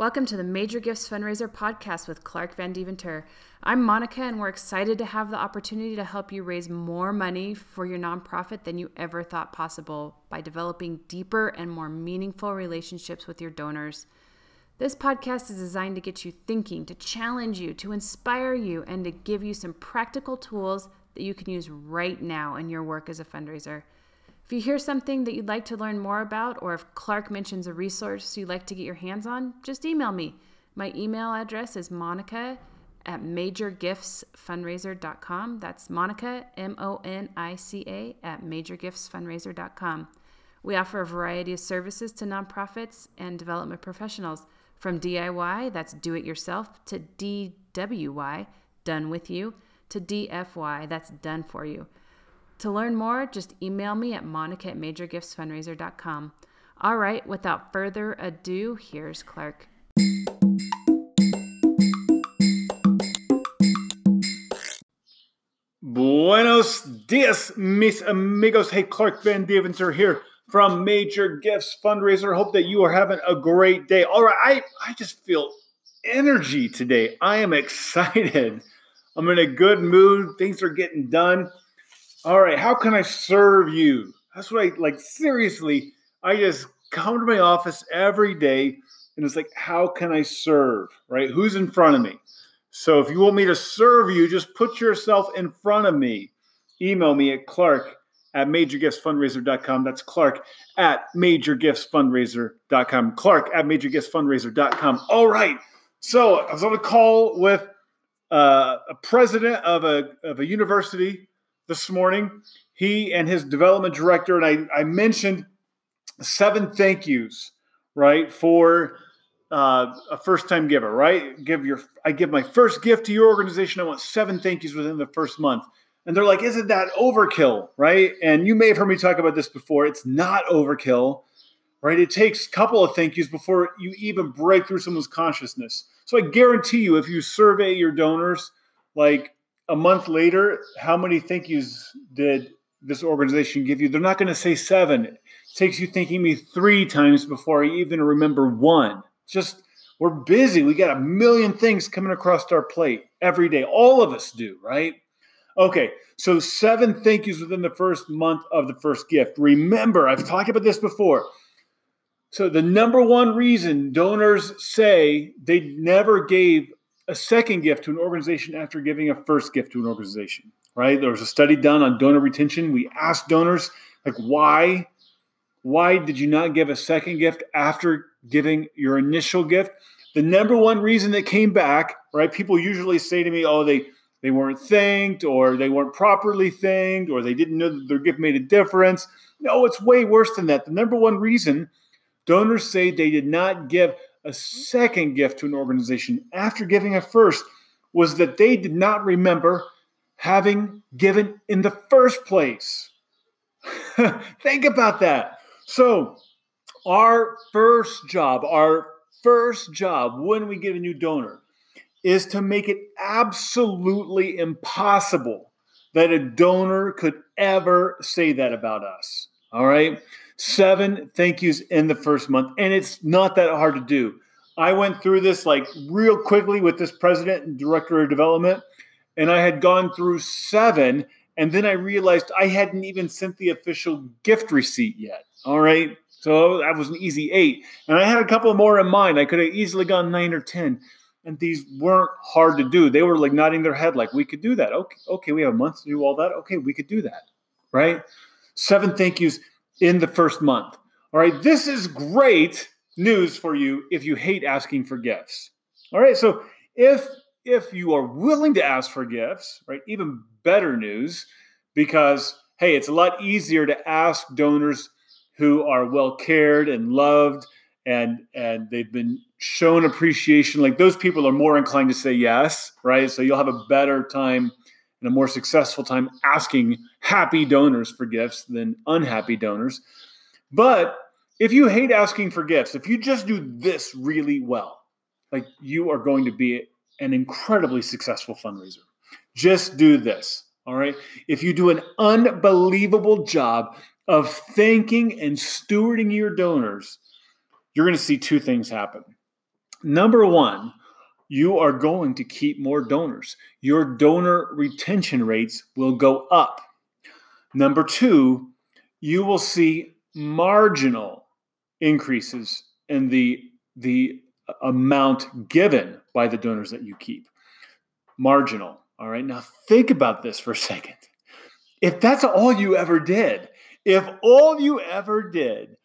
Welcome to the Major Gifts Fundraiser podcast with Clark Van Deventer. I'm Monica, and we're excited to have the opportunity to help you raise more money for your nonprofit than you ever thought possible by developing deeper and more meaningful relationships with your donors. This podcast is designed to get you thinking, to challenge you, to inspire you, and to give you some practical tools that you can use right now in your work as a fundraiser. If you hear something that you'd like to learn more about, or if Clark mentions a resource you'd like to get your hands on, just email me. My email address is monica at majorgiftsfundraiser.com. That's Monica, M O N I C A, at majorgiftsfundraiser.com. We offer a variety of services to nonprofits and development professionals. From DIY, that's do it yourself, to DWY, done with you, to DFY, that's done for you. To learn more, just email me at monica at majorgiftsfundraiser.com. All right, without further ado, here's Clark. Buenos dias, mis amigos. Hey, Clark Van Deventer here from Major Gifts Fundraiser. Hope that you are having a great day. All right, I, I just feel energy today. I am excited. I'm in a good mood. Things are getting done. All right, how can I serve you? That's what I like. Seriously, I just come to my office every day and it's like, how can I serve? Right? Who's in front of me? So if you want me to serve you, just put yourself in front of me. Email me at clark at majorgiftsfundraiser.com. That's Clark at majorgiftsfundraiser.com. Clark at majorgiftsfundraiser.com. All right. So I was on a call with uh, a president of a, of a university this morning. He and his development director, and I, I mentioned seven thank yous, right, for uh, a first time giver, right? Give your I give my first gift to your organization. I want seven thank yous within the first month. And they're like, isn't that overkill? Right. And you may have heard me talk about this before. It's not overkill, right? It takes a couple of thank yous before you even break through someone's consciousness. So I guarantee you, if you survey your donors, like a month later, how many thank yous did this organization give you? They're not going to say seven. It takes you thanking me three times before I even remember one. Just we're busy. We got a million things coming across our plate every day. All of us do, right? Okay, so seven thank yous within the first month of the first gift. Remember, I've talked about this before. So, the number one reason donors say they never gave a second gift to an organization after giving a first gift to an organization, right? There was a study done on donor retention. We asked donors, like, why? Why did you not give a second gift after giving your initial gift? The number one reason that came back, right? People usually say to me, oh, they they weren't thanked or they weren't properly thanked or they didn't know that their gift made a difference. No, it's way worse than that. The number one reason donors say they did not give a second gift to an organization after giving a first was that they did not remember having given in the first place. Think about that. So, our first job, our first job when we get a new donor is to make it absolutely impossible that a donor could ever say that about us. All right. Seven thank yous in the first month. And it's not that hard to do. I went through this like real quickly with this president and director of development, and I had gone through seven. And then I realized I hadn't even sent the official gift receipt yet. All right. So that was an easy eight. And I had a couple more in mind. I could have easily gone nine or 10 and these weren't hard to do. They were like nodding their head, like, we could do that. Okay, okay, we have a month to do all that. Okay, we could do that. Right? Seven thank yous in the first month. All right, this is great news for you if you hate asking for gifts. All right, so if if you are willing to ask for gifts, right, even better news, because hey, it's a lot easier to ask donors who are well cared and loved and and they've been shown appreciation like those people are more inclined to say yes right so you'll have a better time and a more successful time asking happy donors for gifts than unhappy donors. But if you hate asking for gifts if you just do this really well like you are going to be an incredibly successful fundraiser. Just do this all right? If you do an unbelievable job of thanking and stewarding your donors you're going to see two things happen. Number one, you are going to keep more donors. Your donor retention rates will go up. Number two, you will see marginal increases in the, the amount given by the donors that you keep. Marginal. All right. Now think about this for a second. If that's all you ever did, if all you ever did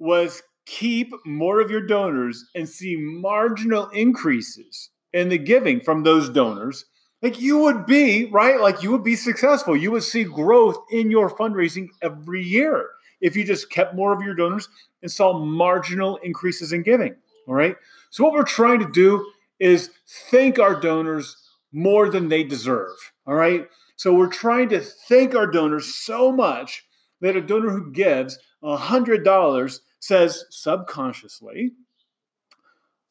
was keep more of your donors and see marginal increases in the giving from those donors, like you would be, right? Like you would be successful. You would see growth in your fundraising every year if you just kept more of your donors and saw marginal increases in giving. All right. So, what we're trying to do is thank our donors more than they deserve. All right. So, we're trying to thank our donors so much that a donor who gives $100 says subconsciously,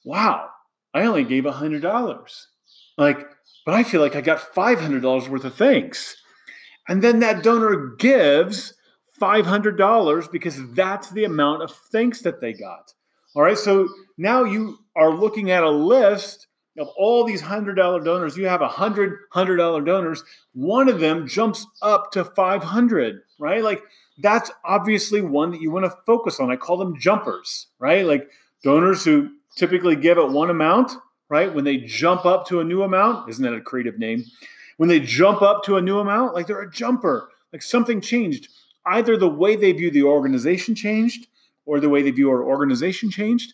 wow, I only gave $100. Like, but I feel like I got $500 worth of thanks. And then that donor gives $500 because that's the amount of thanks that they got. All right. So now you are looking at a list of all these $100 donors. You have 100 $100 donors. One of them jumps up to 500, right? Like that's obviously one that you want to focus on. I call them jumpers, right? Like donors who typically give at one amount, right? When they jump up to a new amount, isn't that a creative name? When they jump up to a new amount, like they're a jumper, like something changed. Either the way they view the organization changed, or the way they view our organization changed.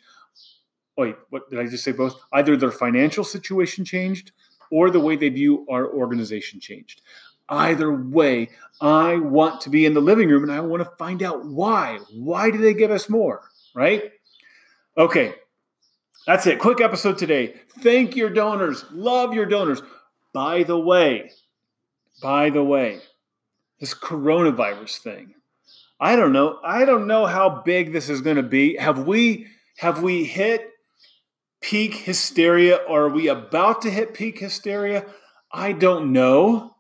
Wait, what did I just say? Both. Either their financial situation changed, or the way they view our organization changed. Either way, I want to be in the living room and I want to find out why. Why do they give us more? Right? Okay, that's it. Quick episode today. Thank your donors. Love your donors. By the way, by the way, this coronavirus thing. I don't know. I don't know how big this is going to be. Have we have we hit peak hysteria are we about to hit peak hysteria? I don't know.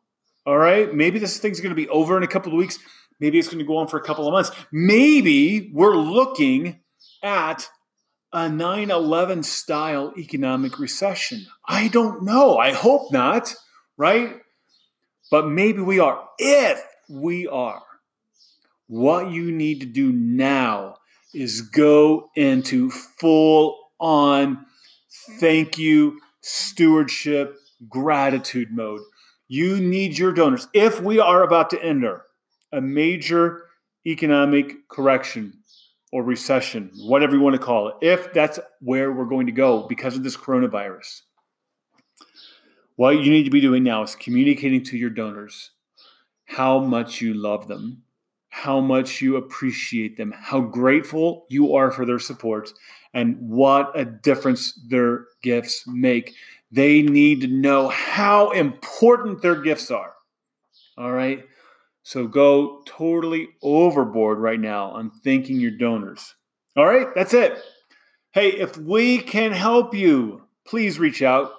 All right. Maybe this thing's going to be over in a couple of weeks. Maybe it's going to go on for a couple of months. Maybe we're looking at a 9 11 style economic recession. I don't know. I hope not. Right. But maybe we are. If we are, what you need to do now is go into full on thank you, stewardship, gratitude mode. You need your donors. If we are about to enter a major economic correction or recession, whatever you want to call it, if that's where we're going to go because of this coronavirus, what you need to be doing now is communicating to your donors how much you love them, how much you appreciate them, how grateful you are for their support, and what a difference their gifts make. They need to know how important their gifts are. All right. So go totally overboard right now on thanking your donors. All right. That's it. Hey, if we can help you, please reach out.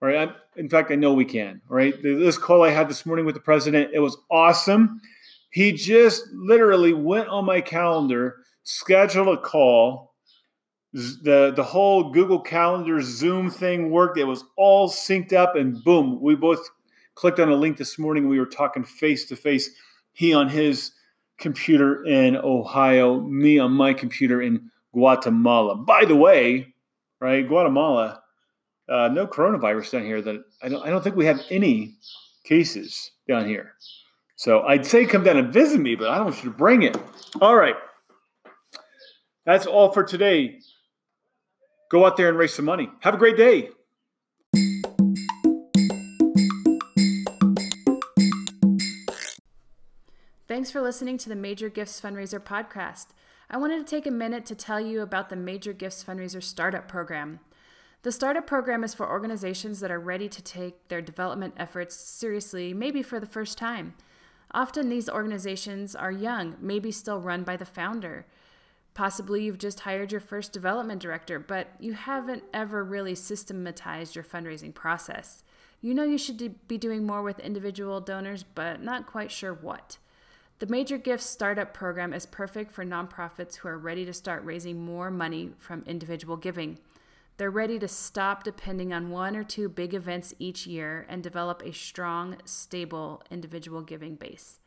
All right. I'm, in fact, I know we can. All right. This call I had this morning with the president, it was awesome. He just literally went on my calendar, scheduled a call the the whole Google Calendar Zoom thing worked. It was all synced up, and boom, we both clicked on a link this morning. We were talking face to face. He on his computer in Ohio, me on my computer in Guatemala. By the way, right, Guatemala, uh, no coronavirus down here. That I don't. I don't think we have any cases down here. So I'd say come down and visit me, but I don't want you to bring it. All right. That's all for today. Go out there and raise some money. Have a great day. Thanks for listening to the Major Gifts Fundraiser podcast. I wanted to take a minute to tell you about the Major Gifts Fundraiser Startup Program. The startup program is for organizations that are ready to take their development efforts seriously, maybe for the first time. Often these organizations are young, maybe still run by the founder. Possibly you've just hired your first development director, but you haven't ever really systematized your fundraising process. You know you should be doing more with individual donors, but not quite sure what. The Major Gifts Startup Program is perfect for nonprofits who are ready to start raising more money from individual giving. They're ready to stop depending on one or two big events each year and develop a strong, stable individual giving base.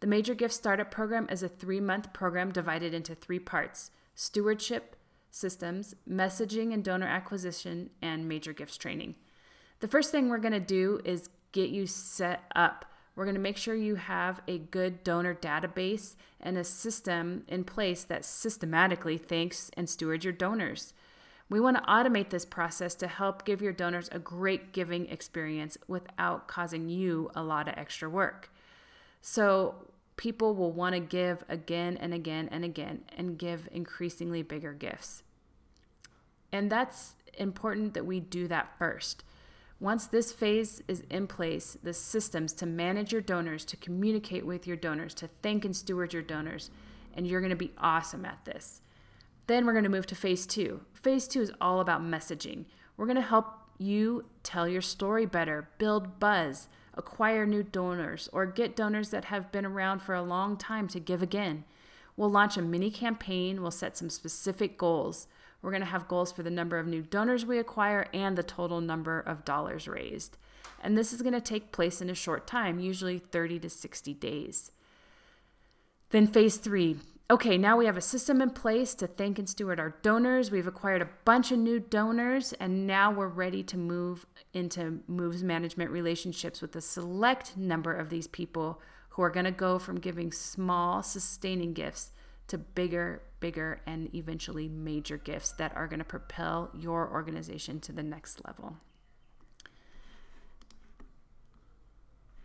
The Major Gift Startup Program is a three month program divided into three parts stewardship, systems, messaging and donor acquisition, and major gifts training. The first thing we're going to do is get you set up. We're going to make sure you have a good donor database and a system in place that systematically thanks and stewards your donors. We want to automate this process to help give your donors a great giving experience without causing you a lot of extra work. So, people will want to give again and again and again and give increasingly bigger gifts. And that's important that we do that first. Once this phase is in place, the systems to manage your donors, to communicate with your donors, to thank and steward your donors, and you're going to be awesome at this. Then we're going to move to phase two. Phase two is all about messaging. We're going to help you tell your story better, build buzz, acquire new donors, or get donors that have been around for a long time to give again. We'll launch a mini campaign, we'll set some specific goals. We're going to have goals for the number of new donors we acquire and the total number of dollars raised. And this is going to take place in a short time, usually 30 to 60 days. Then, phase three okay, now we have a system in place to thank and steward our donors. We've acquired a bunch of new donors, and now we're ready to move into moves management relationships with a select number of these people who are going to go from giving small, sustaining gifts to bigger, bigger, and eventually major gifts that are going to propel your organization to the next level.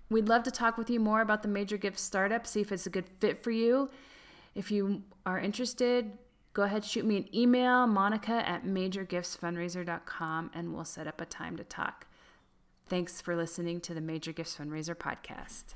We'd love to talk with you more about the Major Gift Startup, see if it's a good fit for you. If you are interested, go ahead, shoot me an email, monica at majorgiftsfundraiser.com, and we'll set up a time to talk. Thanks for listening to the Major Gifts Fundraiser podcast.